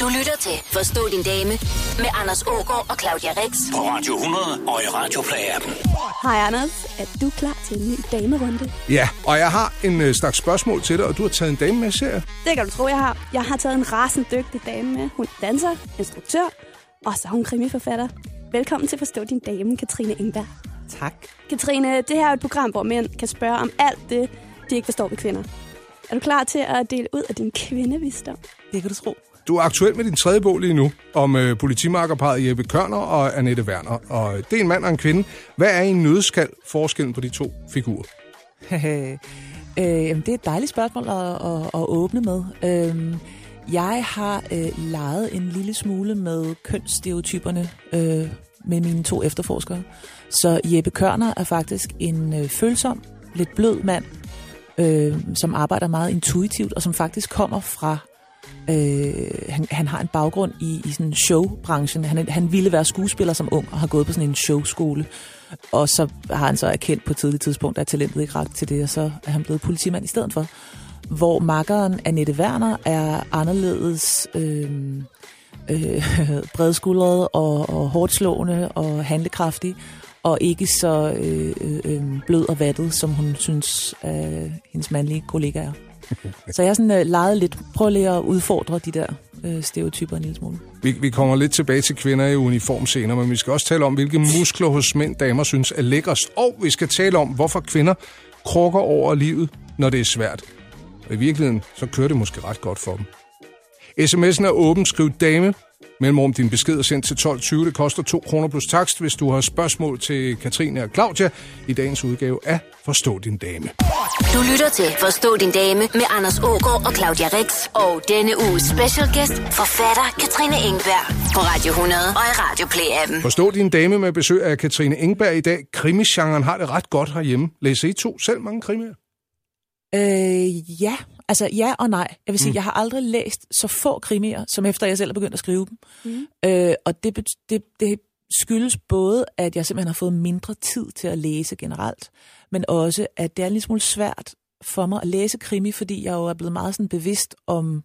Du lytter til Forstå din dame med Anders Ågaard og Claudia Rex. På Radio 100 og i Radioplay-appen. Hej Anders, er du klar til en ny damerunde? Ja, og jeg har en øh, slags spørgsmål til dig, og du har taget en dame med, ser jeg. Det kan du tro, jeg har. Jeg har taget en rasende dygtig dame med. Hun er danser, instruktør, og så er hun krimiforfatter. Velkommen til Forstå din dame, Katrine Ingberg. Tak. Katrine, det her er et program, hvor mænd kan spørge om alt det, de ikke forstår ved kvinder. Er du klar til at dele ud af din kvindevisdom? Det kan du tro. Du er aktuel med din tredje bog lige nu, om øh, politimarkerparet Jeppe Kørner og Annette Werner. Og det er en mand og en kvinde. Hvad er i en nødskal forskellen på de to figurer? øh, jamen, det er et dejligt spørgsmål at, at, at åbne med. Øh, jeg har øh, leget en lille smule med kønsstereotyperne øh, med mine to efterforskere. Så Jeppe Kørner er faktisk en øh, følsom, lidt blød mand, øh, som arbejder meget intuitivt, og som faktisk kommer fra... Øh, han, han har en baggrund i, i sådan showbranchen. Han, han ville være skuespiller som ung, og har gået på sådan en showskole. Og så har han så erkendt på et tidligt tidspunkt, at talentet ikke ret til det, og så er han blevet politimand i stedet for. Hvor makkeren Annette Werner er anderledes øh, øh, bredskuldret og, og hårdt slående og handlekraftig, og ikke så øh, øh, øh, blød og vattet, som hun synes, øh, hendes mandlige kollega er. Så jeg har sådan øh, leget lidt, prøv lige at udfordre de der øh, stereotyper en lille smule. Vi, vi kommer lidt tilbage til kvinder i uniform senere, men vi skal også tale om, hvilke muskler hos mænd damer synes er lækkerst. Og vi skal tale om, hvorfor kvinder krukker over livet, når det er svært. Og i virkeligheden, så kører det måske ret godt for dem. SMS'en er åben. Skriv dame Mellemrum din besked er sendt til 12.20. Det koster 2 kroner plus takst, hvis du har spørgsmål til Katrine og Claudia i dagens udgave af Forstå din dame. Du lytter til Forstå din dame med Anders Ågaard og Claudia Rex. Og denne uges special guest, forfatter Katrine Engberg. På Radio 100 og i Radioplay-appen. Forstå din dame med besøg af Katrine Engberg i dag. Krimisgenren har det ret godt herhjemme. Læser I to selv mange krimier? Øh, ja, altså ja og nej. Jeg vil sige, mm. jeg har aldrig læst så få krimier, som efter jeg selv er begyndt at skrive dem. Mm. Øh, og det, det, det skyldes både, at jeg simpelthen har fået mindre tid til at læse generelt, men også, at det er en lille smule svært for mig at læse krimi, fordi jeg jo er blevet meget sådan bevidst om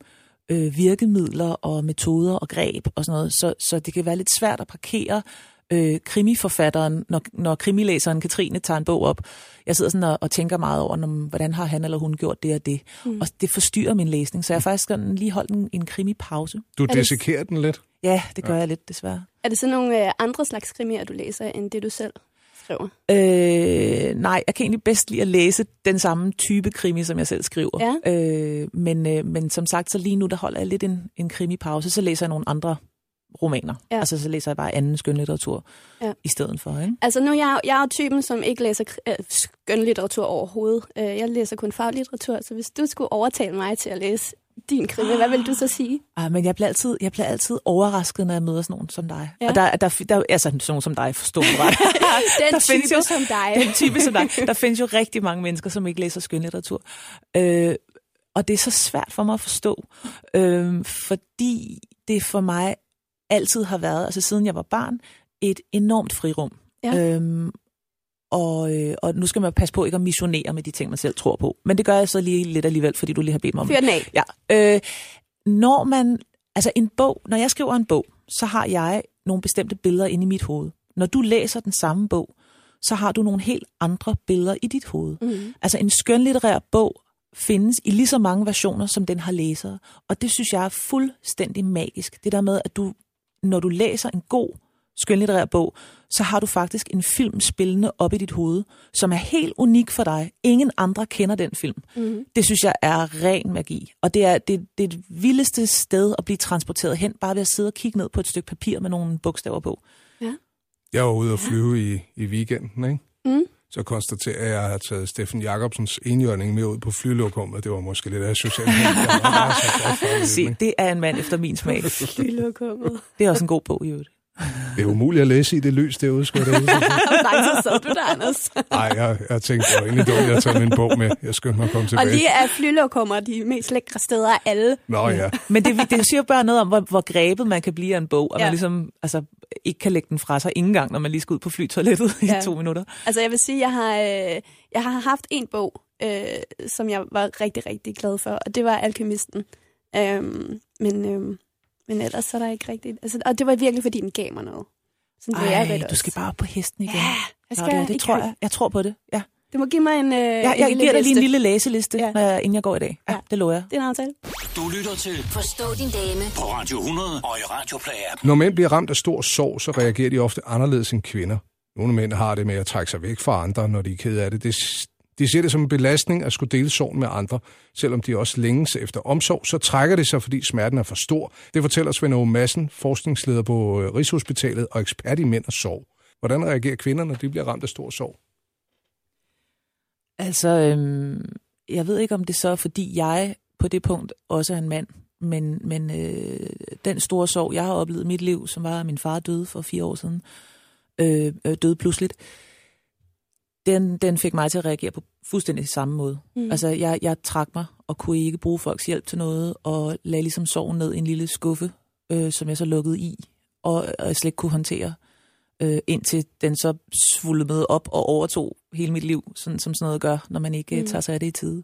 øh, virkemidler og metoder og greb og sådan noget, så, så det kan være lidt svært at parkere øh, krimiforfatteren, når, når krimilæseren Katrine tager en bog op. Jeg sidder sådan og, og tænker meget over, når, hvordan har han eller hun gjort det og det. Mm. Og det forstyrrer min læsning, så jeg har faktisk sådan lige holdt en, en krimipause. Du desikerer den lidt? Ja, det gør ja. jeg lidt, desværre. Er det så nogle øh, andre slags krimier, du læser, end det du selv skriver? Øh, nej, jeg kan egentlig bedst lide at læse den samme type krimi, som jeg selv skriver. Ja. Øh, men, øh, men som sagt, så lige nu, der holder jeg lidt en, en krimipause, så læser jeg nogle andre romaner. Ja. Altså så læser jeg bare anden skønlitteratur ja. i stedet for. Ikke? Altså nu jeg, jeg er jo typen, som ikke læser øh, skønlitteratur overhovedet. Øh, jeg læser kun faglitteratur, så hvis du skulle overtale mig til at læse din krimi, hvad vil du så sige? Ah, men jeg bliver, altid, jeg bliver altid overrasket, når jeg møder sådan nogen som dig. Ja. Og der, der, der, altså sådan nogen som dig, forstår du ret. den der type jo, som dig. Den type som dig. Der findes jo rigtig mange mennesker, som ikke læser skønlitteratur. Øh, og det er så svært for mig at forstå, øh, fordi det for mig altid har været, altså siden jeg var barn, et enormt frirum. Ja. Øhm, og, øh, og nu skal man passe på ikke at missionere med de ting, man selv tror på. Men det gør jeg så lige lidt alligevel, fordi du lige har bedt mig om det. den af. Ja. Øh, når man, altså en bog, når jeg skriver en bog, så har jeg nogle bestemte billeder inde i mit hoved. Når du læser den samme bog, så har du nogle helt andre billeder i dit hoved. Mm. Altså en skønlitterær bog findes i lige så mange versioner, som den har læsere. Og det synes jeg er fuldstændig magisk. Det der med, at du når du læser en god skønlitterær bog, så har du faktisk en film spillende op i dit hoved, som er helt unik for dig. Ingen andre kender den film. Mm. Det synes jeg er ren magi. Og det er det, det, er det vildeste sted at blive transporteret hen, bare ved at sidde og kigge ned på et stykke papir med nogle bogstaver på. Ja. Jeg var ude og flyve ja. i, i weekenden, ikke? Mm så konstaterer jeg, at jeg har taget Steffen Jacobsens enhjørning med ud på flylokummet. Det var måske lidt af socialt. Se, det er en mand efter min smag. flylokummet. Det er også en god bog i øvrigt. Det er umuligt at læse i det lys derude, skulle jeg da Nej, så så du der, Anders. Nej, jeg, jeg tænkte, det var egentlig dumt, at jeg tager min bog med. Jeg skyndte mig at komme tilbage. Og lige er flylokummer de mest lækre steder af alle. Nå ja. Men det, det siger bare noget om, hvor, hvor grebet man kan blive af en bog, og ja. man ligesom altså, ikke kan lægge den fra sig ingen gang, når man lige skal ud på flytoilettet ja. i to minutter. Altså jeg vil sige, jeg har, øh, jeg har haft en bog, øh, som jeg var rigtig, rigtig glad for, og det var Alkemisten. Øh, men... Øh, Men ellers så er der ikke rigtigt... Altså, og det var virkelig, fordi den gav mig noget. Sådan vil jeg Ej, lidt du også. skal bare op på hesten igen. Ja, jeg skal Claudia, det i tror jeg. Jeg tror på det. Ja. Du må give mig en, øh, Jeg, en jeg lille giver dig lige en lille læseliste, Ja. ja. når jeg, inden jeg går i dag. Ja, Ja. det lover jeg. Det er en aftale. Du lytter til Forstå din dame på Radio 100 og i Radioplay-appen. Når mænd bliver ramt af stor sorg, så reagerer de ofte anderledes end kvinder. Nogle mænd har det med at trække sig væk fra andre, når de er ked af det. det de ser det som en belastning at skulle dele sorgen med andre. Selvom de også længes efter omsorg, så trækker det sig, fordi smerten er for stor. Det fortæller Svend Aage Madsen, forskningsleder på øh, Rigshospitalet og ekspert i mænd og sorg. Hvordan reagerer kvinder, når de bliver ramt af stor sorg? Altså, øhm, jeg ved ikke, om det så er, fordi jeg på det punkt også er en mand, men, men øh, den store sorg, jeg har oplevet i mit liv, som var, at min far døde for fire år siden, øh, øh, døde pludseligt, den, den fik mig til at reagere på fuldstændig samme måde. Mm. Altså, jeg, jeg trak mig og kunne ikke bruge folks hjælp til noget, og lagde ligesom sorgen ned i en lille skuffe, øh, som jeg så lukkede i, og, og jeg slet ikke kunne håndtere, øh, indtil den så svulmede op og overtog hele mit liv, sådan, som sådan noget gør, når man ikke Mm. mm. tager sig af det i tide.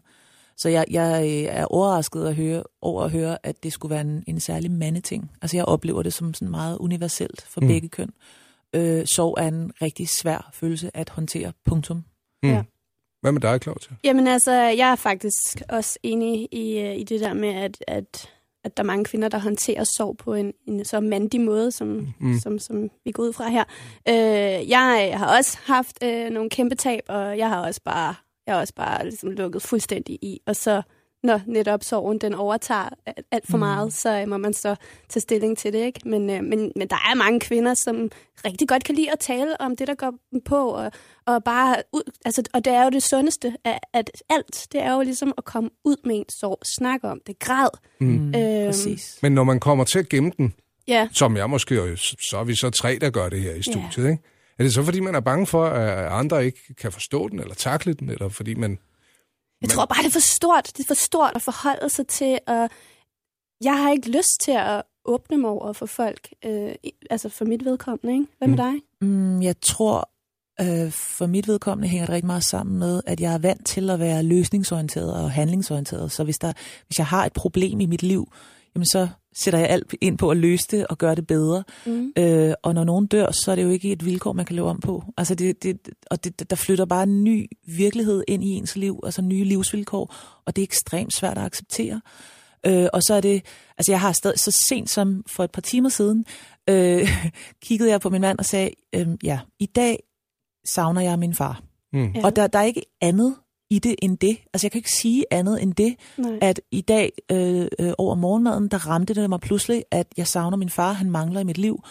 Så jeg, jeg øh, er overrasket at høre, over at høre, at det skulle være en, en særlig mandeting. Altså jeg oplever det som sådan meget universelt for Mm. mm. begge køn. Øh, sorg er en rigtig svær følelse at håndtere. Punktum. Mm. Ja. Hvad med dig, Claudia? Jamen altså, jeg er faktisk også enig i, øh, i det der med, at, at, at der er mange kvinder, der håndterer sorg på en, en så mandig måde, som, Mm. mm. som, som vi går ud fra her. Øh, jeg har også haft øh, nogle kæmpe tab, og jeg har også bare, jeg har også bare ligesom lukket fuldstændig i. Og så når netop sorgen den overtager alt- for Mm. meget, så øh, må man så tage stilling til det. ikke. Men, øh, men, men der er mange kvinder, som rigtig godt kan lide at tale om det, der går dem på, og, og bare ud, altså, og det er jo det sundeste af at alt. Det er jo ligesom at komme ud med en sorg, snakke om det, græd. Mm. Mm, Øhm. præcis. Men når man kommer til at gemme den, Ja, som jeg måske, og så er vi så tre, der gør det her i Ja. studiet, ikke? Er det så, fordi man er bange for, at andre ikke kan forstå den, eller takle den, eller fordi man... jeg tror bare, det er for stort. Det er for stort at forholde sig til, og jeg har ikke lyst til at åbne mig over for folk, øh, altså for mit vedkommende, ikke? Hvad med Mm. dig? Mm, jeg tror, øh, for mit vedkommende hænger det rigtig meget sammen med, at jeg er vant til at være løsningsorienteret og handlingsorienteret. Så hvis, der, hvis jeg har et problem i mit liv, jamen så sætter jeg alt ind på at løse det og gøre det bedre. Mm. Øh, og når nogen dør, så er det jo ikke et vilkår, man kan leve om på. Altså det, det, og det, der flytter bare en ny virkelighed ind i ens liv, altså nye livsvilkår, og det er ekstremt svært at acceptere. Øh, og så er det, altså jeg har stadig, så sent som for et par timer siden, øh, kiggede jeg på min mand og sagde, øh, ja, i dag savner jeg min far. Mm. Ja. Og der, der er ikke andet i det end det. Altså jeg kan ikke sige andet end det, Nej. at i dag øh, øh, over morgenmaden, der ramte det mig pludselig, at jeg savner min far, han mangler i mit liv.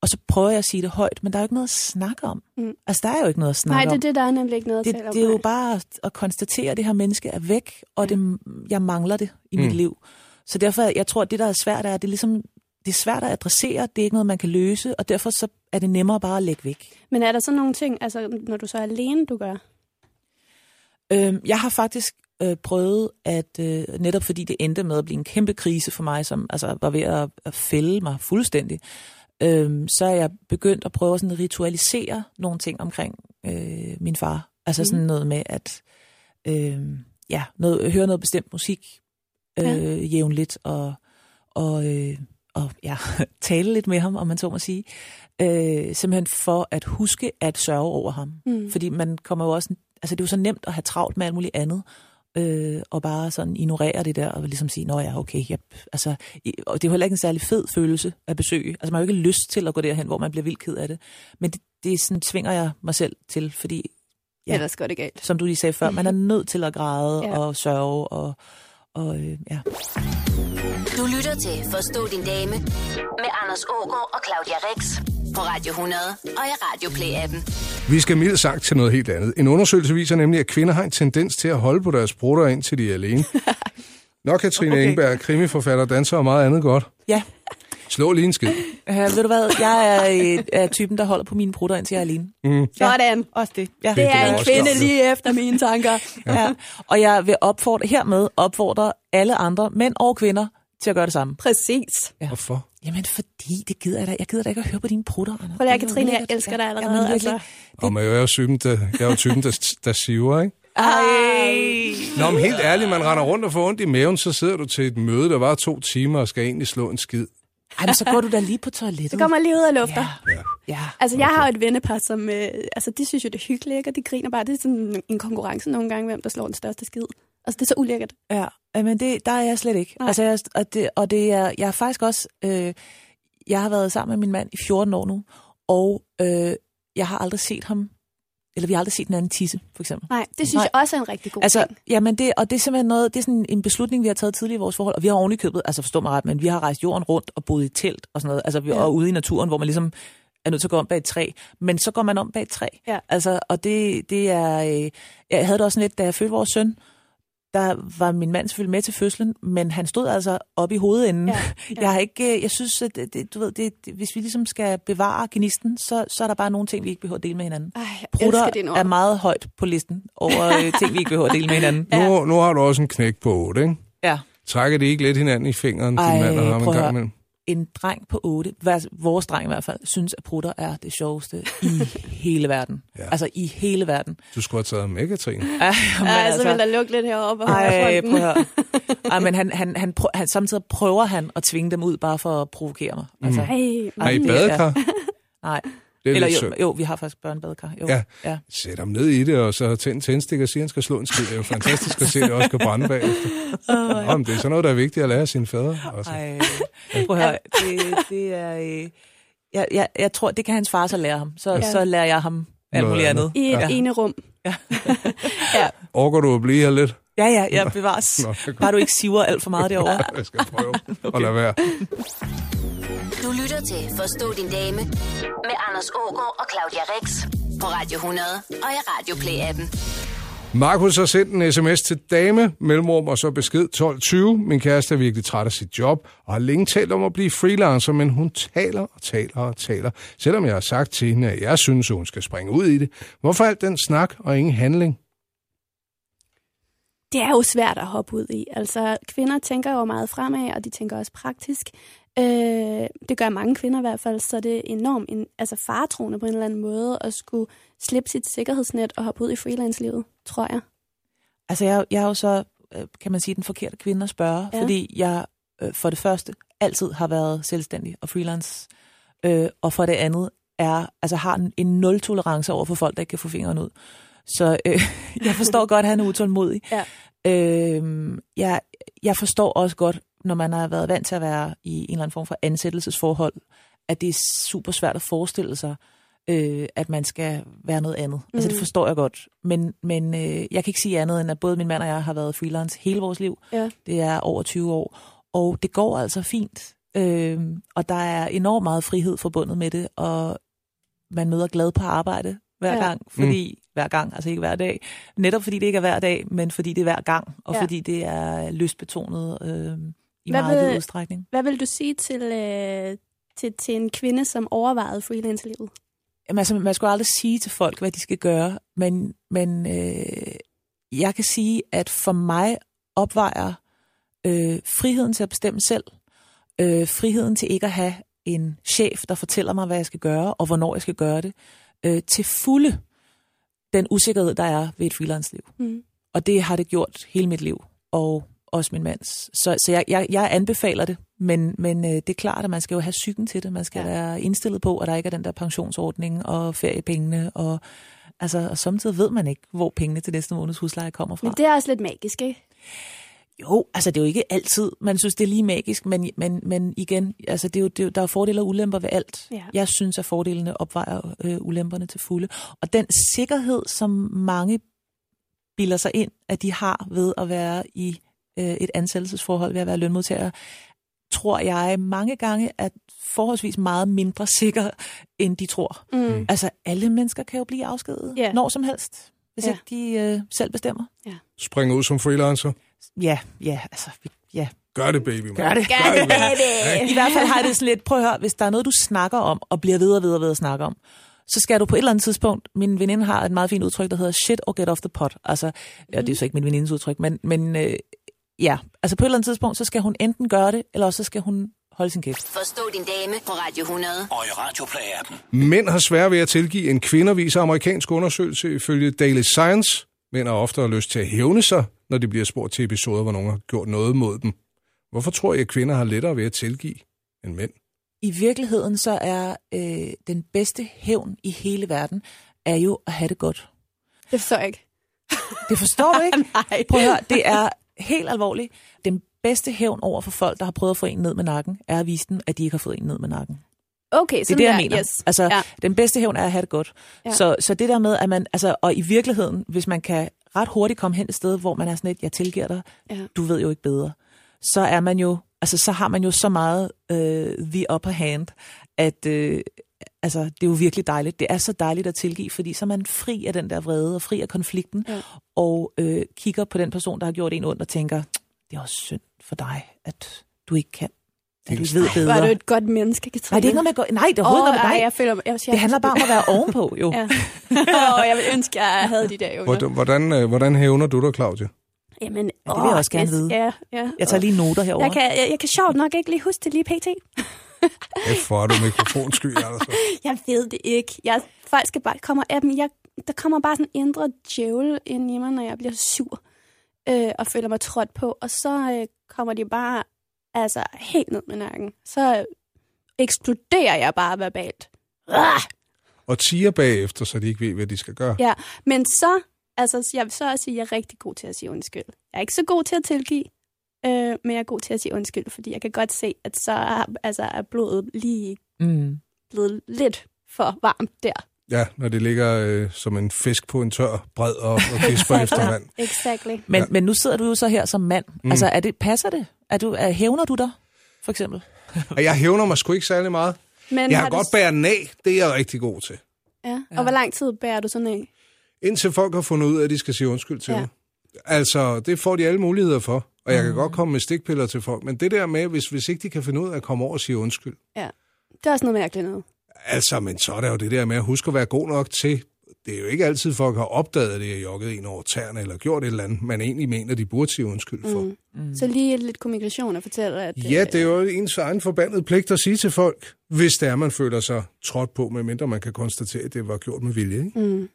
Og så prøver jeg at sige det højt, men der er jo ikke noget at snakke om. Mm. Altså der er jo ikke noget at snakke Nej, det er om. det, der er nemlig ikke noget at det, tale om. det er jo bare at konstatere, at det her menneske er væk, og det, jeg mangler det i Mm. mit liv. Så derfor, jeg tror, at det, der er svært, er, at det er ligesom det er svært at adressere, det er ikke noget, man kan løse, og derfor så er det nemmere bare at lægge væk. Men er der så nogle ting, altså når du så er alene, du gør? Øhm, jeg har faktisk øh, prøvet at, øh, netop fordi det endte med at blive en kæmpe krise for mig, som altså, var ved at, at fælde mig fuldstændig, øhm, så er jeg begyndt at prøve at sådan ritualisere nogle ting omkring øh, min far. Altså Mm. sådan noget med at øh, ja, noget, høre noget bestemt musik øh, ja. jævnligt, og, og, øh, og ja, tale lidt med ham, om man så må sige. Øh, simpelthen for at huske at sørge over ham. Mm. Fordi man kommer jo også... Altså, det er jo så nemt at have travlt med alt muligt andet, øh, og bare sådan ignorere det der, og ligesom sige, nå ja, okay, yep. altså, og det er jo heller ikke en særlig fed følelse at besøge. Altså, man har jo ikke lyst til at gå derhen, hvor man bliver vildt ked af det. Men det, det sådan, tvinger jeg mig selv til, fordi, Ja. Ellers går det galt. som du lige sagde før, man er nødt til at græde Ja. og sørge, og, og øh, ja. Du lytter til Forstå din dame med Anders Ågaard og Claudia Rex på Radio 100 og i Radioplay-appen. Vi skal mildt sagt til noget helt andet. En undersøgelse viser nemlig, at kvinder har en tendens til at holde på deres brutter indtil de er alene. Nå, Katrine okay. Engberg, krimiforfatter, danser og meget andet godt. Ja, Slå lige en skid. øh, ved du hvad, jeg er, øh, er typen, der holder på mine brutter, indtil jeg er alene. Mm. Sådan. Også det. Ja. Det er en kvinde godt. lige efter mine tanker. Ja. Og jeg vil opfordre, hermed opfordre alle andre, mænd og kvinder, til at gøre det samme. Præcis. Hvorfor? Jamen, fordi det gider jeg da. Jeg gider da ikke at høre på dine prutter, Anders. Prøv lige at Det er Katrine, jeg elsker dig allerede. Jamen, altså. virkelig. Og man er jo typen, der, jeg er jo typen, der, der siver, ikke? Ej. Nå, men helt ærligt, man render rundt og får ondt i maven, så sidder du til et møde, der var to timer, og skal egentlig slå en skid. Ej, men så går du da lige på toilettet. Så kommer jeg lige ud og lufter. Ja. Ja. ja. Altså, jeg har jo et vennepar, som... Øh, altså, de synes jo, det er hyggeligt, ikke? og de griner bare. Det er sådan en konkurrence nogle gange, hvem der slår den største skid. Altså, det er så ulækkert. Ja, men det, der er jeg slet ikke. Nej. Altså, jeg, og, det, og det er, jeg er faktisk også... Øh, jeg har været sammen med min mand i 14 år nu, og øh, jeg har aldrig set ham... Eller vi har aldrig set en anden tisse, for eksempel. Nej, det synes Nej. jeg også er en rigtig god Altså, ting. jamen det, og det er simpelthen noget, det er sådan en beslutning, vi har taget tidligere i vores forhold, og vi har oven købet, altså forstå mig ret, men vi har rejst jorden rundt og boet i telt og sådan noget, altså vi Ja. er ude i naturen, hvor man ligesom er nødt til at gå om bag et træ, men så går man om bag et træ. Ja. Altså, og det, det er, øh, jeg havde det også sådan lidt, da jeg fødte vores søn, der var min mand selvfølgelig med til fødslen, men han stod altså oppe i hovedenden. Ja, Ja, ja. ja. Jeg har ikke, øh, jeg synes, at det, det, du ved, det, det, hvis vi ligesom skal bevare gnisten, så, så er der bare nogle ting, vi ikke behøver at dele med hinanden. Ej, jeg Prutter elsker det ord. er meget højt på listen over øh, ting, vi ikke behøver at dele med hinanden. Nu, nu har du også en knæk på 8, ikke? Ja. Trækker det ikke lidt hinanden i fingeren, din Ej, mand og ham en gang imellem? En dreng på 8, vores dreng i hvert fald, synes, at prutter er det sjoveste i hele verden. Ja. Altså i hele verden. Du skulle have taget med, Katrine. Ja, men Ja, altså, vil der lukke lidt heroppe. og Ej, prøv at. Ej, men han, han, han, prø- han, samtidig prøver han at tvinge dem ud, bare for at provokere mig. Altså, Ej, Har I badekar? Nej. Det er Eller lidt jo, jo, vi har faktisk børnebadekar. Jo. Ja. ja. Sæt ham ned i det, og så tænd tændstik og sige, at han skal slå en skid. Det er jo fantastisk at se, at det også kan brænde bagefter. Nå, men det er sådan noget, der er vigtigt at lære af sine fædre. Også. Ej, prøv at høre. Det, det er... Øh, jeg, jeg, jeg tror, det kan hans far så lære ham. Så, Ja. ja. så lærer jeg ham alt Noget muligt andet. andet. I et Ja. ene rum. Ja. Orker du at blive her lidt? Ja, ja, ja, bevares. Nå. Bare du ikke siver alt for meget derovre. Jeg skal prøve at lade være. Du lytter til Forstå din dame med Anders Ågaard og Claudia Rex på Radio 100 og i Radio Play-appen. Markus har sendt en sms til dame, mellemrum og så besked 1220. Min kæreste er virkelig træt af sit job og har længe talt om at blive freelancer, men hun taler og taler og taler. Selvom jeg har sagt til hende, at jeg synes, hun skal springe ud i det. Hvorfor alt den snak og ingen handling? Det er jo svært at hoppe ud i. Altså, kvinder tænker jo meget fremad, og de tænker også praktisk. Øh, det gør mange kvinder i hvert fald, så det er enormt en, altså faretroende på en eller anden måde at skulle slippe sit sikkerhedsnet og hoppe ud i freelance-livet, tror jeg. Altså, jeg, jeg er jo så, øh, kan man sige, den forkerte kvinde at spørge, Ja. fordi jeg øh, for det første altid har været selvstændig og freelance, øh, og for det andet er, altså har en, en nul-tolerance over for folk, der ikke kan få fingeren ud. Så øh, jeg forstår godt, at han er utålmodig. Ja. Øh, jeg, jeg forstår også godt, når man har været vant til at være i en eller anden form for ansættelsesforhold, at det er super svært at forestille sig, øh, at man skal være noget andet. Mm. Altså det Mm. forstår jeg godt. Men, men øh, jeg kan ikke sige andet, end at både min mand og jeg har været freelance hele vores liv. Ja. Det er over 20 år. Og det går altså fint. Øh, og der er enormt meget frihed forbundet med det, og man møder glad på arbejde hver Ja. gang, fordi mm. hver gang, altså ikke hver dag. Netop fordi det ikke er hver dag, men fordi det er hver gang, og ja. fordi det er lystbetonet øh, i Hvad meget vil- udstrækning. Hvad vil du sige til, øh, til, til en kvinde, som overvejede freelance-livet? Jamen, altså, man skal aldrig sige til folk, hvad de skal gøre, men, men øh, jeg kan sige, at for mig opvejer øh, friheden til at bestemme selv, øh, friheden til ikke at have en chef, der fortæller mig, hvad jeg skal gøre, og hvornår jeg skal gøre det, øh, til fulde den usikkerhed, der er ved et freelance-liv. Mm. Og det har det gjort hele mit liv, og også min mands. Så, så jeg, jeg, jeg anbefaler det, men, men øh, det er klart, at man skal jo have psyken til det. Man skal Ja. være indstillet på, at der ikke er den der pensionsordning og feriepengene. Og, altså, og samtidig ved man ikke, hvor pengene til næste måneds husleje kommer fra. Men det er også lidt magisk, ikke? Jo, altså det er jo ikke altid, man synes, det er lige magisk, men, men, men igen, altså det er jo, det er jo, der er fordele og ulemper ved alt. Ja. Jeg synes, at fordelene opvejer øh, ulemperne til fulde. Og den sikkerhed, som mange bilder sig ind, at de har ved at være i øh, et ansættelsesforhold, ved at være lønmodtager, tror jeg mange gange er forholdsvis meget mindre sikker, end de tror. Mm. Altså, alle mennesker kan jo blive afskediget Ja. når som helst, hvis Ja. ikke de øh, selv bestemmer. Springe ud som freelancer. Ja, ja, altså, ja, Gør det, baby. Man. Gør det. Gør det, baby! I hvert fald har jeg det sådan lidt, prøv at høre, hvis der er noget, du snakker om, og bliver ved og ved og ved at snakke om, så skal du på et eller andet tidspunkt, min veninde har et meget fint udtryk, der hedder shit or get off the pot. Altså, ja, det er så ikke min venindes udtryk, men, men øh, ja, altså på et eller andet tidspunkt, så skal hun enten gøre det, eller også så skal hun holde sin kæft. Forstå din dame på Radio 100. Og i Radioplay-appen. Mænd har svært ved at tilgive en kvinder, viser amerikansk undersøgelse ifølge Daily Science. Mænd har oftere lyst til at hævne sig, når de bliver spurgt til episoder, hvor nogen har gjort noget mod dem. Hvorfor tror jeg, at kvinder har lettere ved at tilgive end mænd? i virkeligheden så er øh, den bedste hævn i hele verden, er jo at have det godt. Det forstår jeg ikke. Det forstår du ikke? Nej. Prøv at høre, det er helt alvorligt. Den bedste hævn over for folk, der har prøvet at få en ned med nakken, er at vise dem, at de ikke har fået en ned med nakken. Okay, Det er det, jeg der, mener. Yes. Altså, ja. den bedste hævn er at have det godt. Ja. Så, så det der med, at man, altså, og i virkeligheden, hvis man kan ret hurtigt komme hen et sted, hvor man er sådan lidt, jeg tilgiver dig, Ja. du ved jo ikke bedre, så er man jo, altså, så har man jo så meget øh, the upper hand, at øh, altså, det er jo virkelig dejligt. Det er så dejligt at tilgive, fordi så er man fri af den der vrede og fri af konflikten, Ja. og øh, kigger på den person, der har gjort en ondt, og tænker, det er også synd for dig, at du ikke kan, at du ikke ved bedre. Var du et godt menneske, Katrine? Nej, det er ikke noget med at gå... Nej, det er overhovedet med ej, dig. jeg føler, jeg, jeg, Det handler bare om at være ovenpå, jo. Ja. Åh, jeg vil ønske, jeg havde de der evner. Hvordan, hvordan, øh, hvordan hævner du dig, Claudia? Jamen, Ja, det vil jeg også gerne vide. Ja, ja. Jeg tager lige noter herover. Jeg kan, jeg, jeg kan sjovt nok ikke lige huske det lige pt. Hvor er du mikrofonsky, altså. Jeg ved det ikke. Jeg, folk skal bare kommer af dem. Jeg, der kommer bare sådan en indre djævel ind i mig, når jeg bliver sur øh, og føler mig trådt på. Og så øh, kommer de bare altså helt ned med nakken. Så øh, eksploderer jeg bare verbalt. Ah! Og tiger bagefter, så de ikke ved, hvad de skal gøre. Ja, men så, altså, jeg vil så også sige, at jeg er rigtig god til at sige undskyld. Jeg er ikke så god til at tilgive, øh, men jeg er god til at sige undskyld, fordi jeg kan godt se, at så er, altså, er blodet lige Mm. blevet lidt for varmt der. Ja, når det ligger øh, som en fisk på en tør bred og, og gisper efter vand. Exactly. Men, Ja. men nu sidder du jo så her som mand. Mm. Altså, er det, passer det? Er du, er, hævner du dig, for eksempel? Og jeg hævner mig sgu ikke særlig meget. Men Jeg har du- godt bære den af, det er jeg rigtig god til. Ja. Og hvor lang tid bærer du sådan af? Indtil folk har fundet ud af, at de skal sige undskyld til ja. mig. Altså, det får de alle muligheder for. Og jeg kan godt komme med stikpiller til folk. Men det der med, hvis, hvis ikke de kan finde ud af at komme over og sige undskyld. Ja. Det er også noget mærkeligt noget. Altså, men så er der jo det der med at huske at være god nok til. Det er jo ikke altid, folk har opdaget, at det er jogget en over tæerne, eller gjort et eller andet, man egentlig mener, de burde sige undskyld for. Mm. Mm. Så lige lidt kommunikation og fortælle, at... Ja, det er jo ens egen forbandede pligt at sige til folk, hvis det er, man føler sig trådt på, medmindre man kan konstatere, at det var gjort med vilje. Ikke? Mm.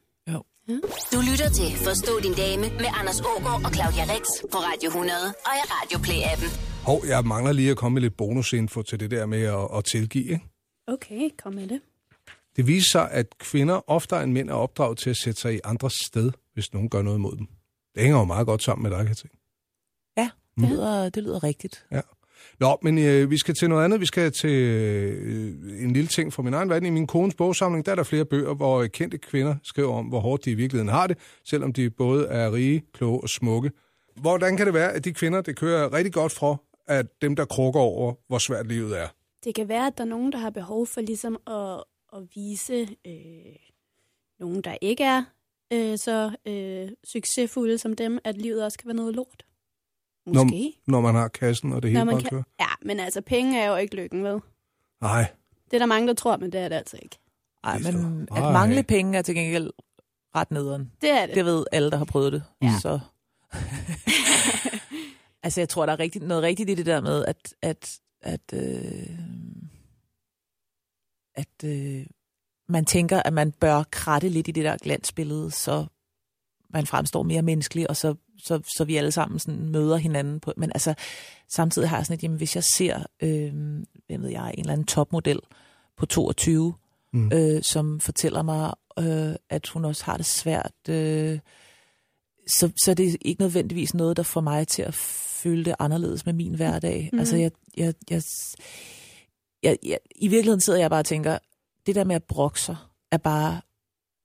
Du lytter til Forstå din dame med Anders Ågaard og Claudia Rex på Radio 100 og i Radio Play-appen. Hov, jeg mangler lige at komme med lidt bonusinfo til det der med at, at tilgive. Ikke? Okay, kom med det. Det viser sig, at kvinder oftere end mænd er opdraget til at sætte sig i andres sted, hvis nogen gør noget mod dem. Det hænger jo meget godt sammen med dig, Katrin. Ja, det, lyder, det lyder rigtigt. Nå, men øh, vi skal til noget andet. Vi skal til øh, en lille ting fra min egen verden. I min kones bogsamling, der er der flere bøger, hvor øh, kendte kvinder skriver om, hvor hårdt de i virkeligheden har det, selvom de både er rige, kloge og smukke. Hvordan kan det være, at de kvinder, det kører rigtig godt fra, at dem, der krukker over, hvor svært livet er? Det kan være, at der er nogen, der har behov for ligesom at, at vise øh, nogen, der ikke er øh, så øh, succesfulde som dem, at livet også kan være noget lort. Når, Måske. når man har kassen, og det hele Når man bare kan, kører. ja, men altså, penge er jo ikke lykken, vel? Nej, Det er der mange, der tror, men det er det altså ikke. Ej, Det står- men Ej. at mangle penge er til gengæld ret nederen. Det er det. Det ved alle, der har prøvet det. Ja. Så. altså, jeg tror, der er rigtig, noget rigtigt i det der med, at, at, at, øh, at øh, man tænker, at man bør kratte lidt i det der glansbillede, så man fremstår mere menneskelig, og så, så, så vi alle sammen sådan møder hinanden. På, men altså, samtidig har jeg sådan et, jamen, hvis jeg ser, øh, hvem ved jeg, en eller anden topmodel på 22, Mm. øh, som fortæller mig, øh, at hun også har det svært, øh, så, så er det ikke nødvendigvis noget, der får mig til at føle det anderledes med min hverdag. Mhm. Altså, jeg, jeg, jeg, jeg, jeg, i virkeligheden sidder jeg bare og tænker, det der med at brokke sig, er bare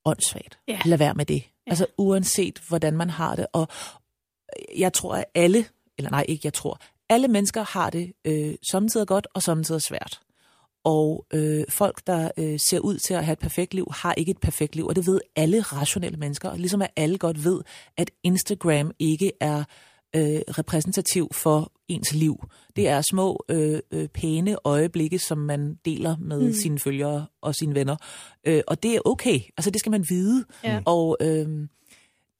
åndssvagt. Ja. Lad være med det. Ja. Altså, uanset hvordan man har det. Og jeg tror, at alle, eller nej, ikke jeg tror, alle mennesker har det øh, samtidig godt og samtidig svært. Og øh, folk, der øh, ser ud til at have et perfekt liv, har ikke et perfekt liv. Og det ved alle rationelle mennesker. Og ligesom at alle godt ved, at Instagram ikke er øh, repræsentativ for ens liv. Det er små, øh, øh, pæne øjeblikke, som man deler med Mm. mm. sine følgere og sine venner. Øh, og det er okay. Altså, det skal man vide. Ja. Og øh,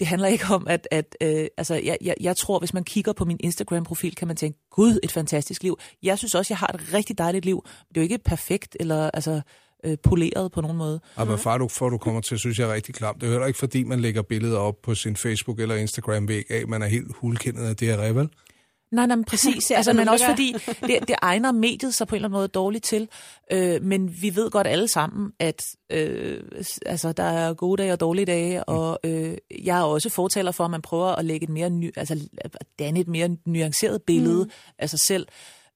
det handler ikke om, at... at øh, altså, jeg, jeg, jeg tror, hvis man kigger på min Instagram-profil, kan man tænke, gud, et fantastisk liv. Jeg synes også, jeg har et rigtig dejligt liv. Det er jo ikke perfekt eller altså, øh, poleret på nogen måde. Og hvad far du, for du kommer til, synes jeg er rigtig klamt. Det er heller ikke, fordi man lægger billeder op på sin Facebook eller Instagram-væg af, man er helt hulkendet af det her vel? Nej, nej, men præcis. altså, men også fordi, det, det egner mediet sig på en eller anden måde dårligt til. Øh, men vi ved godt alle sammen, at øh, altså, der er gode dage og dårlige dage, og øh, jeg er også fortaler for, at man prøver at lægge et mere, ny, altså, danne et mere nuanceret billede mm. af sig selv.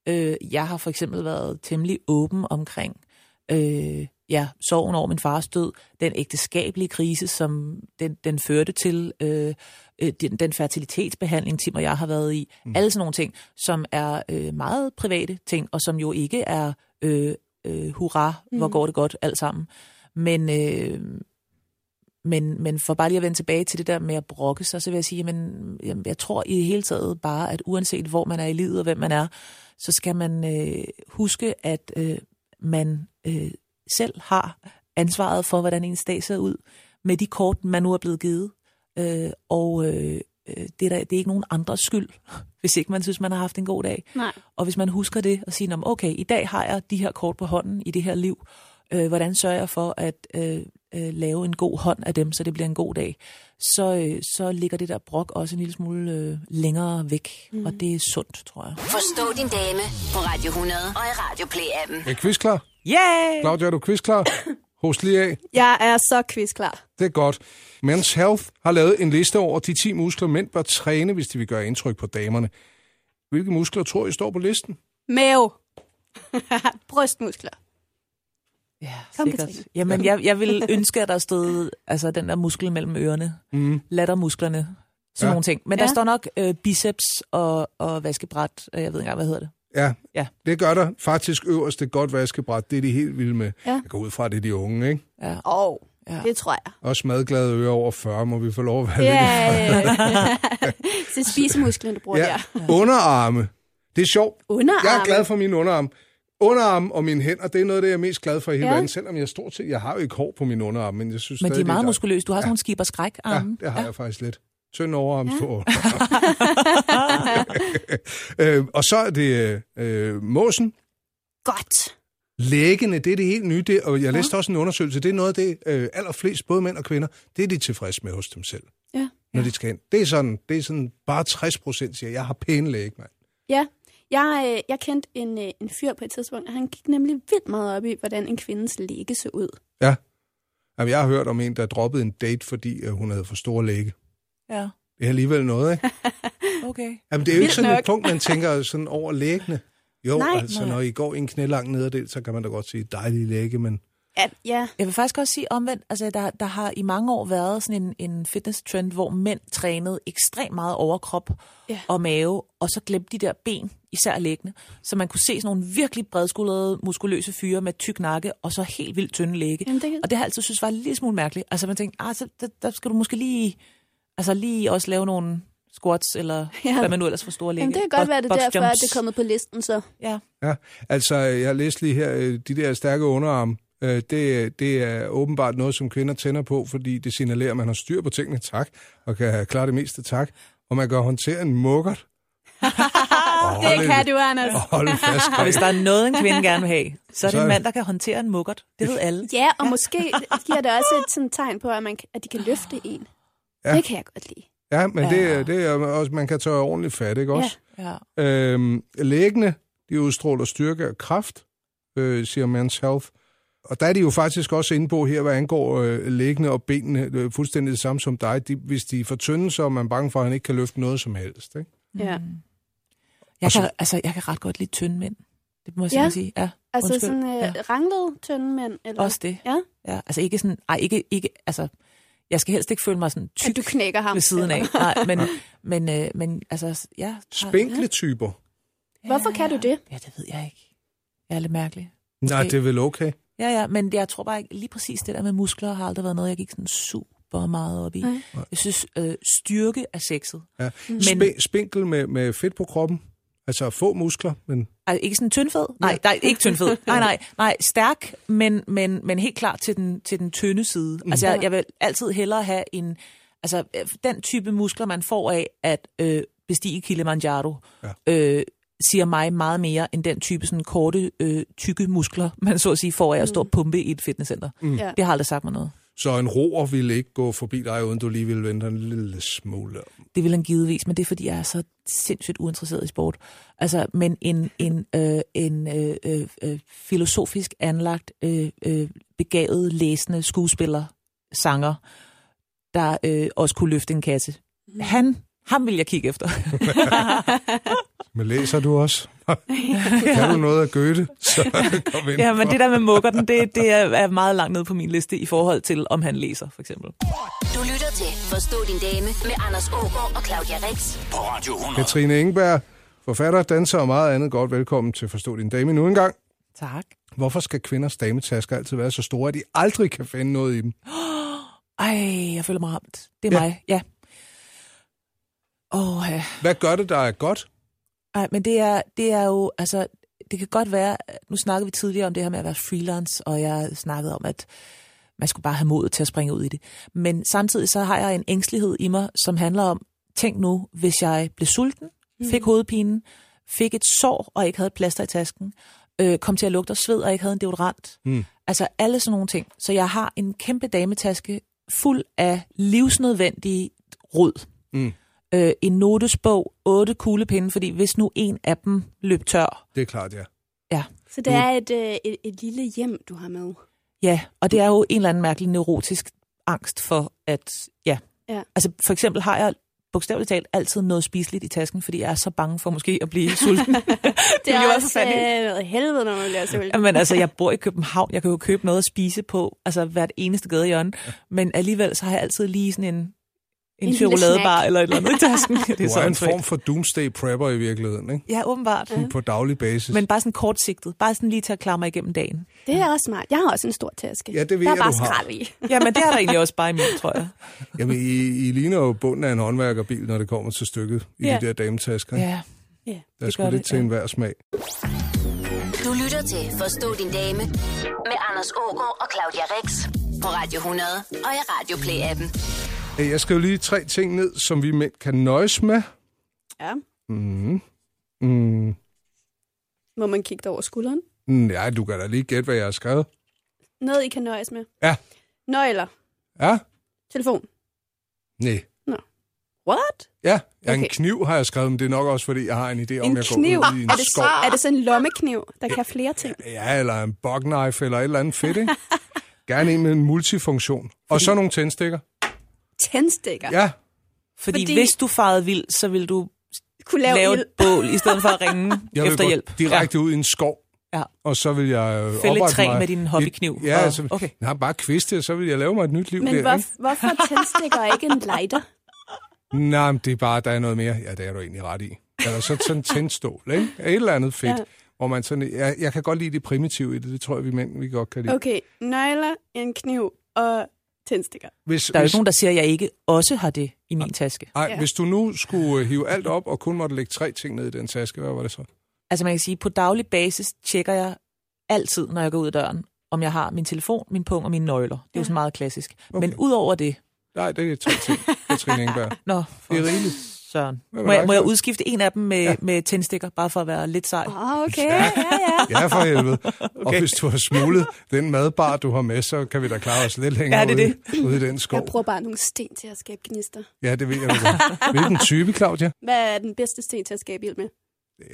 Øh, jeg har for eksempel været temmelig åben omkring øh, ja, sorgen over min fars død, den ægteskabelige krise, som den, den førte til, øh, øh, den, den fertilitetsbehandling, Tim og jeg har været i, mm. alle sådan nogle ting, som er øh, meget private ting, og som jo ikke er øh, øh, hurra, mm. hvor går det godt alt sammen. Men, øh, men, men for bare lige at vende tilbage til det der med at brokke sig, så vil jeg sige, jamen, jamen, jeg tror i det hele taget bare, at uanset hvor man er i livet og hvem man er, så skal man øh, huske, at øh, man øh, selv har ansvaret for, hvordan ens dag ser ud, med de kort, man nu er blevet givet. Øh, og øh, øh, det, er der, det er ikke nogen andres skyld, hvis ikke man synes, man har haft en god dag. Nej. Og hvis man husker det og siger, okay, i dag har jeg de her kort på hånden i det her liv, øh, hvordan sørger jeg for at øh, øh, lave en god hånd af dem, så det bliver en god dag, så, øh, så ligger det der brok også en lille smule øh, længere væk, mm. og det er sundt, tror jeg. Forstå din dame på Radio 100 og i Radio Play-appen. Er quiz klar? Yay! Claudia, er du quiz klar? Hos lige af. Jeg er så quizklar. Det er godt. Men's Health har lavet en liste over de 10 muskler, mænd bør træne, hvis de vil gøre indtryk på damerne. Hvilke muskler tror I står på listen? Mave. Brystmuskler. Ja, Kom, sikkert. Katrine. Jamen, jeg, jeg vil ønske, at der stod altså, den der muskel mellem ørerne. Mm. Lattermusklerne. Sådan Ja. nogle ting. Men Ja. der står nok øh, biceps og, og vaskebræt. Jeg ved ikke engang, hvad hedder det. Ja, Ja. det gør der faktisk øverst et godt vaskebræt. Det er de helt vilde med. Ja. Jeg går ud fra, at det er de unge, ikke? Ja. Åh, oh, Ja. det tror jeg. Også madglade ører over 40, må vi få lov at være Ja, lidt. ja, ja. det er spisemusklen, du bruger Ja, der. underarme. Det er sjovt. Underarme. Jeg er glad for mine underarme. Underarm og mine hænder, det er noget af det, jeg er mest glad for i hele Ja. verden. Selvom jeg stort set, jeg har jo ikke hår på mine underarme, men jeg synes Men de er meget muskuløse. Du har sådan nogle skib og skræk Ja, arme. det har jeg faktisk lidt. Tynd overarm, ja. stor øh, Og så er det øh, måsen. Godt. Læggene, det er det helt nye. Det, og jeg læste også en undersøgelse. Det er noget af det, øh, allerflest, både mænd og kvinder, det er de tilfredse med hos dem selv, Ja. når de skal ind. Det er sådan, det er sådan bare 60 procent siger, jeg har pæne læg, mand. Ja, jeg, øh, jeg kendte en, øh, en fyr på et tidspunkt, og han gik nemlig vildt meget op i, hvordan en kvindes læge så ud. Ja. Jamen, jeg har hørt om en, der droppede en date, fordi øh, hun havde for store læge. Ja, Det er alligevel noget, ikke? okay. Jamen, det er jo ikke sådan nok. et punkt, man tænker sådan over læggene. Jo, Nej. altså, Nej. når I går i en knælang nederdel, så kan man da godt sige, dejlige læge, men Ja, ja. Jeg vil faktisk også sige omvendt, altså der, der har i mange år været sådan en, en fitness-trend, hvor mænd trænede ekstremt meget overkrop Ja. og mave, og så glemte de der ben, især læggene. Så man kunne se sådan nogle virkelig bredskuldrede, muskuløse fyre med tyk nakke, og så helt vildt tynde lægge. Jamen, det, Og det har jeg altid synes var en lille smule mærkeligt. Altså man tænkte, ah, så, der, der skal du måske lige, altså lige også lave nogle squats, eller Ja. hvad man nu ellers får store lægge. jamen, det kan godt Box- være, det er derfor, at jumps. det er kommet på listen, så. Ja. Ja, altså jeg læste lige her, øh, de der stærke underarm, øh, det, det er åbenbart noget, som kvinder tænder på, fordi det signalerer, at man har styr på tingene, tak, og kan klare det meste, tak. Og man kan håndtere en mukkert. Det kan du, Anders. Hold fast, Og hvis der er noget, en kvinde gerne vil have, så er det er en det- mand, der kan håndtere en mukkert. Det ved alle. Ja, og måske giver det også et sådan tegn på, at, man, at de kan løfte en. Ja. Ja. Det kan jeg godt lide. Ja, men det, Ja. er- det er også, man kan tage ordentligt fat, ikke også? Ja. Øhm, læggene, de udstråler styrke og kraft, øh, siger Men's Health. Og der er de jo faktisk også inde på her, hvad angår øh, læggene og benene, øh, fuldstændig det samme som dig. De, hvis de er for tynde, så er man bange for, at han ikke kan løfte noget som helst. Ikke? Ja. Jeg så- kan, altså, jeg kan ret godt lide tynde mænd. Det må jeg Ja. sige. Ja, Altså undskyld. sådan øh, ja. ranglede tynde mænd? Eller? Også det. Ja, Ja, altså ikke sådan, ej, ikke, ikke, altså, jeg skal helst ikke føle mig sådan tyk at du knækker ham. ved siden af. Nej, men, men, øh, men altså, ja. Spinkle typer. Hvorfor kan du det? Ja, det ved jeg ikke. Jeg er lidt mærkelig. Nej, det er vel okay. Ja, ja, men jeg tror bare ikke, lige præcis det der med muskler har aldrig været noget, jeg gik sådan super meget op i. Nej. Jeg synes, øh, styrke er sexet. Ja. Men- Sp- spinkel med, med fedt på kroppen. Altså få muskler, men Ej, ikke sådan tyndfed? Nej, nej, ikke tyndfed. Nej, nej, nej, stærk, men, men, men helt klart til den, til den tynde side. Mm. Altså, jeg, jeg vil altid hellere have en, altså, den type muskler, man får af at øh, bestige Kilimanjaro, Ja. øh, siger mig meget mere end den type sådan korte, øh, tykke muskler, man så at sige får af at stå og pumpe i et fitnesscenter. Ja. Det har aldrig sagt mig noget. Så en roer ville ikke gå forbi dig, uden du lige ville vente en lille smule. Det vil han givetvis, men det er, fordi jeg er så sindssygt uinteresseret i sport. Altså, men en, en, øh, en øh, øh, øh, filosofisk anlagt, øh, øh, begavet, læsende skuespiller, sanger, der øh, også kunne løfte en kasse. Han, ham vil jeg kigge efter. Men læser du også? kan du noget af Goethe? Så kom ind ja, men det der med muggerten, det, det er, meget langt nede på min liste i forhold til, om han læser, for eksempel. Du lytter til Forstå din dame med Anders Ågaard og Claudia Rex. På Radio 100. Katrine Ingberg, forfatter, danser og meget andet godt. Velkommen til Forstå din dame nu engang. Tak. Hvorfor skal kvinders dametasker altid være så store, at de aldrig kan finde noget i dem? Ej, jeg føler mig ramt. Det er Ja. ja. mig, ja. Åh, ja. Hvad gør det, der er godt? Ej, men det er, det er jo, altså, det kan godt være, nu snakkede vi tidligere om det her med at være freelance, og jeg snakkede om, at man skulle bare have mod til at springe ud i det. Men samtidig så har jeg en ængstelighed i mig, som handler om, tænk nu, hvis jeg blev sulten, fik hovedpinen, fik et sår og ikke havde et plaster i tasken, øh, kom til at lugte af sved og ikke havde en deodorant. Mm. Altså alle sådan nogle ting. Så jeg har en kæmpe dametaske fuld af livsnødvendige rod. Mm. Øh, en notesbog, otte kuglepinde, fordi hvis nu en af dem løb tør, Det er klart, ja. ja. Så det er et, øh, et, et lille hjem, du har med. Ja, og det er jo en eller anden mærkelig neurotisk angst for, at ja. Ja. Altså for eksempel har jeg bogstaveligt talt altid noget spiseligt i tasken, fordi jeg er så bange for måske at blive sulten. Det er også øh, noget helvede, når man bliver sulten. Jamen altså, jeg bor i København, jeg kan jo købe noget at spise på, altså hvert eneste gadehjørne, men alligevel så har jeg altid lige sådan en, en, En chokoladebar eller et eller andet i tasken. Det Du er så er en form for doomsday prepper i virkeligheden, ikke? Ja, åbenbart. På daglig basis. Men bare sådan kortsigtet. Bare sådan lige til at klare mig igennem dagen. Det er også smart. Jeg har også en stor taske. Ja, det ved der er jeg, bare du skrald i. Jamen, det er der egentlig også bare i min, tror jeg. Jamen, I, I ligner jo bunden af en håndværkerbil, når det kommer til stykket i Ja. de der dametasker. ikke? Ja, Ja. Der er sgu lidt det, til ja. enhver smag. Du lytter til Forstå din dame med Anders Ågaard og Claudia Rex på Radio 100 og i Radio Play-appen. Hey, Jeg skrev lige tre ting ned, som vi mænd kan nøjes med. Ja. Mm. Mm. Må man kigge dig over skulderen? Mm, Ja, du kan da lige gætte, hvad jeg har skrevet. Noget, I kan nøjes med. Ja. Nøgler. Ja? Telefon. Nej. What? Ja, ja en Okay. kniv har jeg skrevet, men det er nok også, fordi jeg har en idé om, En jeg kniv? går ud i en Er det, skov. er det sådan en lommekniv, der kan flere ting? Ja, eller en bugknife, eller et eller andet fedt, ikke? Gerne en med en multifunktion. Og så nogle tændstikker. Tændstikker. Ja, Fordi, Fordi- hvis du farede vild, så vil du Kunne lave, lave ild. et bål, i stedet for at ringe jeg vil efter gå hjælp. direkte ud i en skov. Ja. Og så vil jeg øh, Fælde et oprette træ mig med din hobbykniv, Et, ja, og- altså, okay. har bare kviste, og så vil jeg lave mig et nyt liv Men der, hvor, ikke? hvorfor tændstikker ikke en lighter? Nej, men det er bare, der er noget mere. Ja, det er du egentlig ret i. Eller så sådan en tændstål, ikke? Et eller andet fedt. Ja. Ja. Hvor man sådan, jeg, jeg kan godt lide det primitive i det. Det tror jeg, vi mænd vi godt kan lide. Okay, nøgler, en kniv og tændstikker. Hvis, Der er jo hvis, nogen, der siger, at jeg ikke også har det i min taske. ej, Ja. hvis du nu skulle øh, hive alt op, og kun måtte lægge tre ting ned i den taske, hvad var det så? Altså man kan sige, på daglig basis tjekker jeg altid, når jeg går ud af døren, om jeg har min telefon, min pung og mine nøgler. Det er jo sådan meget klassisk. Okay. Men ud over det, Nej, det er tre ting, Katrine Engberg. nå, for Det er rigeligt. Søren. Må jeg, må jeg udskifte en af dem med, ja. med tændstikker, bare for at være lidt sej? Åh, oh, okay, ja, ja. Ja, for helvede. okay. Og hvis du har smuglet den madbar, du har med, så kan vi da klare os lidt længere Ja, det ude, ude i den skov. Jeg bruger bare nogle sten til at skabe gnister. Ja, det ved jeg godt. Hvilken type, Claudia? Hvad er den bedste sten til at skabe ild med?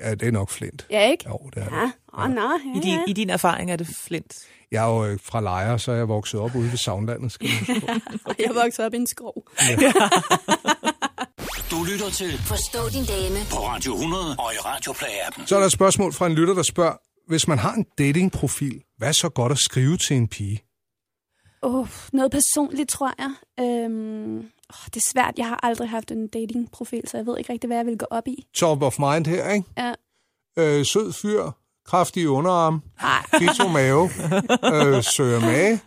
Ja, det er nok flint. Ja, ikke? Jo, det er det. Ja, åh, oh, nå, ja, I din, ja. I din erfaring er det flint. Jeg er jo øh, fra Lejre, så er jeg vokset op ude ved Savnlandet. Skal huske på. Jeg voksede op i en skov. Du lytter til Forstå din dame på Radio 100 og i Radio Play-appen. så er der et spørgsmål fra en lytter, der spørger, hvis man har en datingprofil, hvad er så godt at skrive til en pige? Oh, noget personligt, tror jeg. Øhm, oh, det er svært. Jeg har aldrig haft en datingprofil, så jeg ved ikke rigtig, hvad jeg vil gå op i. Top of mind her, ikke? Ja. Øh, sød fyr, kraftig underarm, keto mave, øh, søger mage.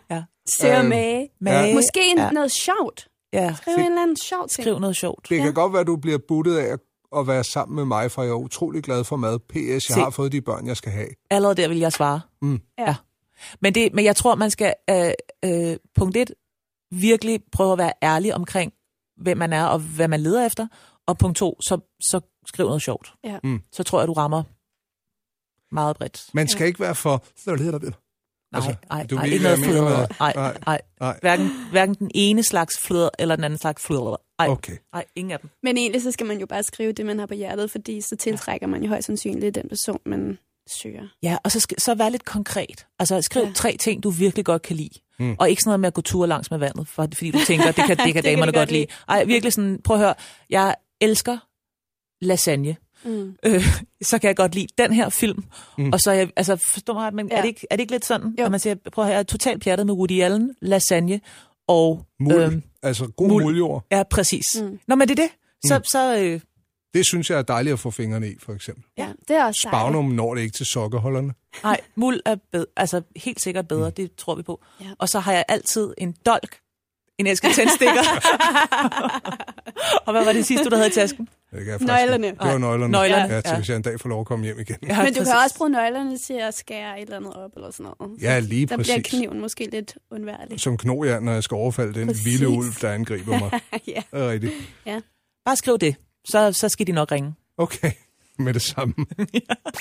søger Øhm, med. Mage. Måske en, Ja. noget sjovt. Ja, Skriv en eller anden sjov ting. skriv noget sjovt. Det kan Ja. godt være, at du bliver buttet af at være sammen med mig, for jeg er utrolig glad for mad. PS, jeg Se. har fået de børn, jeg skal have. Allerede der vil jeg svare. Mm. Ja. Men, det, men jeg tror, man skal, øh, øh, punkt et, virkelig prøve at være ærlig omkring, hvem man er og hvad man leder efter. Og punkt to, så, så skriv noget sjovt. Ja. Mm. Så tror jeg, du rammer meget bredt. Man skal ikke være for... Nej, Altså, nej, du nej, ved, ikke noget hvad? Nej, Nej, nej. Hverken, hverken den ene slags flødder eller den anden slags flødder. Nej, Okay. nej, ingen af dem. Men egentlig så skal man jo bare skrive det, man har på hjertet, fordi så tiltrækker man jo højst sandsynligt den person, man søger. Ja, og så, skal, så vær lidt konkret. Altså skriv ja. Tre ting, du virkelig godt kan lide. Mm. Og ikke sådan noget med at gå tur langs med vandet, for, fordi du tænker, det kan, det kan kan damerne de godt godt lide. Ej, virkelig sådan, prøv at høre, jeg elsker lasagne. Mm. Øh, så kan jeg godt lide den her film. Mm. Og så jeg, altså forstår mig, men ja. Er, det ikke, er det ikke lidt sådan, Jo. at man siger, prøv at høre, jeg er totalt pjattet med Woody Allen, lasagne og... Muld. øhm, altså god muld. muljord. ja, præcis. Mm. Nå, men det er det. Så, Mm. mm. så øh, Det synes jeg er dejligt at få fingrene i, for eksempel. Ja, det er også dejligt. Spagnum når det ikke til sokkeholderne. nej, muld er bedre, altså helt sikkert bedre, mm. det tror vi på. Ja. Og så har jeg altid en dolk, en æske tændstikker. og hvad var det sidste, du havde i tasken? Det kan jeg faktisk Nøglerne. ikke. Det var nøglerne. Nøglerne, Ja, til ja. hvis jeg en dag får lov at komme hjem igen. Ja, Men du kan også bruge nøglerne til at skære et eller andet op, eller sådan noget. Ja, lige Der bliver præcis. kniven måske lidt undværlig. Som knogjern, når jeg skal overfalde den Præcis. vilde ulv, der angriber mig. ja. Det er rigtigt. Bare skriv det, så, så skal de nok ringe. Okay, med det samme.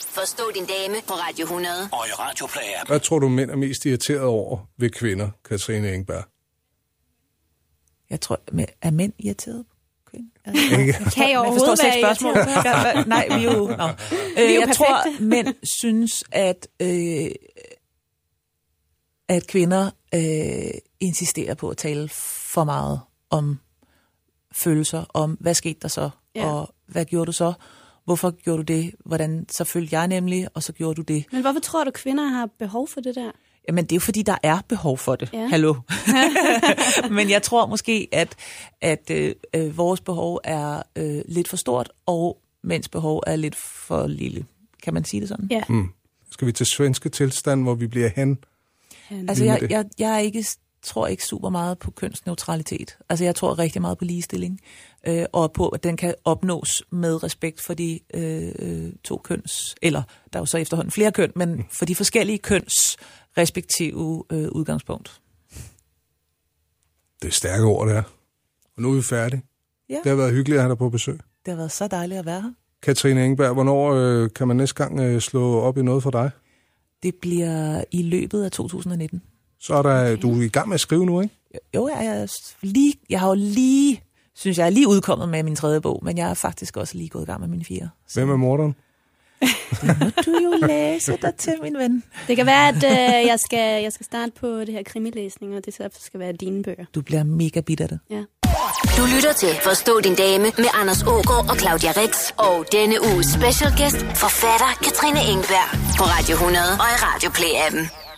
Forstå din dame på Radio 100. Og i Radioplay-appen. Hvad tror du, mænd er mest irriteret over ved kvinder, Katrine Engberg? Jeg tror, er mænd irriteret på kvinder? Ikke? Kan Jeg overhovedet slet være irriteret? Ja, Nej, vi er jo... Nå. Øh, jo jeg tror, mænd synes, at, øh, at kvinder øh, insisterer på at tale for meget om følelser, om hvad skete der så, Ja. og hvad gjorde du så? Hvorfor gjorde du det? Hvordan så følte jeg nemlig, og så gjorde du det. Men hvorfor tror du, kvinder har behov for det der? Jamen, det er jo fordi, der er behov for det. Ja. Hallo. Men jeg tror måske, at, at øh, øh, vores behov er øh, lidt for stort, og mænds behov er lidt for lille. Kan man sige det sådan? Ja. Skal vi til svenske tilstand, hvor vi bliver hen? Altså, jeg, jeg, jeg er ikke, tror ikke super meget på kønsneutralitet. Altså, jeg tror rigtig meget på ligestilling, øh, og på, at den kan opnås med respekt for de øh, to køns, eller der er jo så efterhånden flere køn, men for de forskellige køns respektive øh, udgangspunkt. Det er stærke ord, det er. Og nu er vi færdige. Ja. Det har været hyggeligt at have dig på besøg. Det har været så dejligt at være her. Katrine Engberg, hvornår øh, kan man næste gang øh, slå op i noget for dig? Det bliver i løbet af 2019. Så er der, okay. du er i gang med at skrive nu, ikke? Jo, jeg, er lige, jeg har jo lige, synes jeg, er lige udkommet med min tredje bog, men jeg er faktisk også lige gået i gang med min fjerde. Så Hvem er morderen? må du jo læse dig til, min ven. Det kan være, at øh, jeg, skal, jeg skal starte på det her krimilæsning, og det så skal være dine bøger. Du bliver mega bitter det. Ja. Du lytter til Forstå din dame med Anders Ågaard og Claudia Rex. Og denne uges special guest, forfatter Katrine Engberg. På Radio 100 og i Radioplay-appen.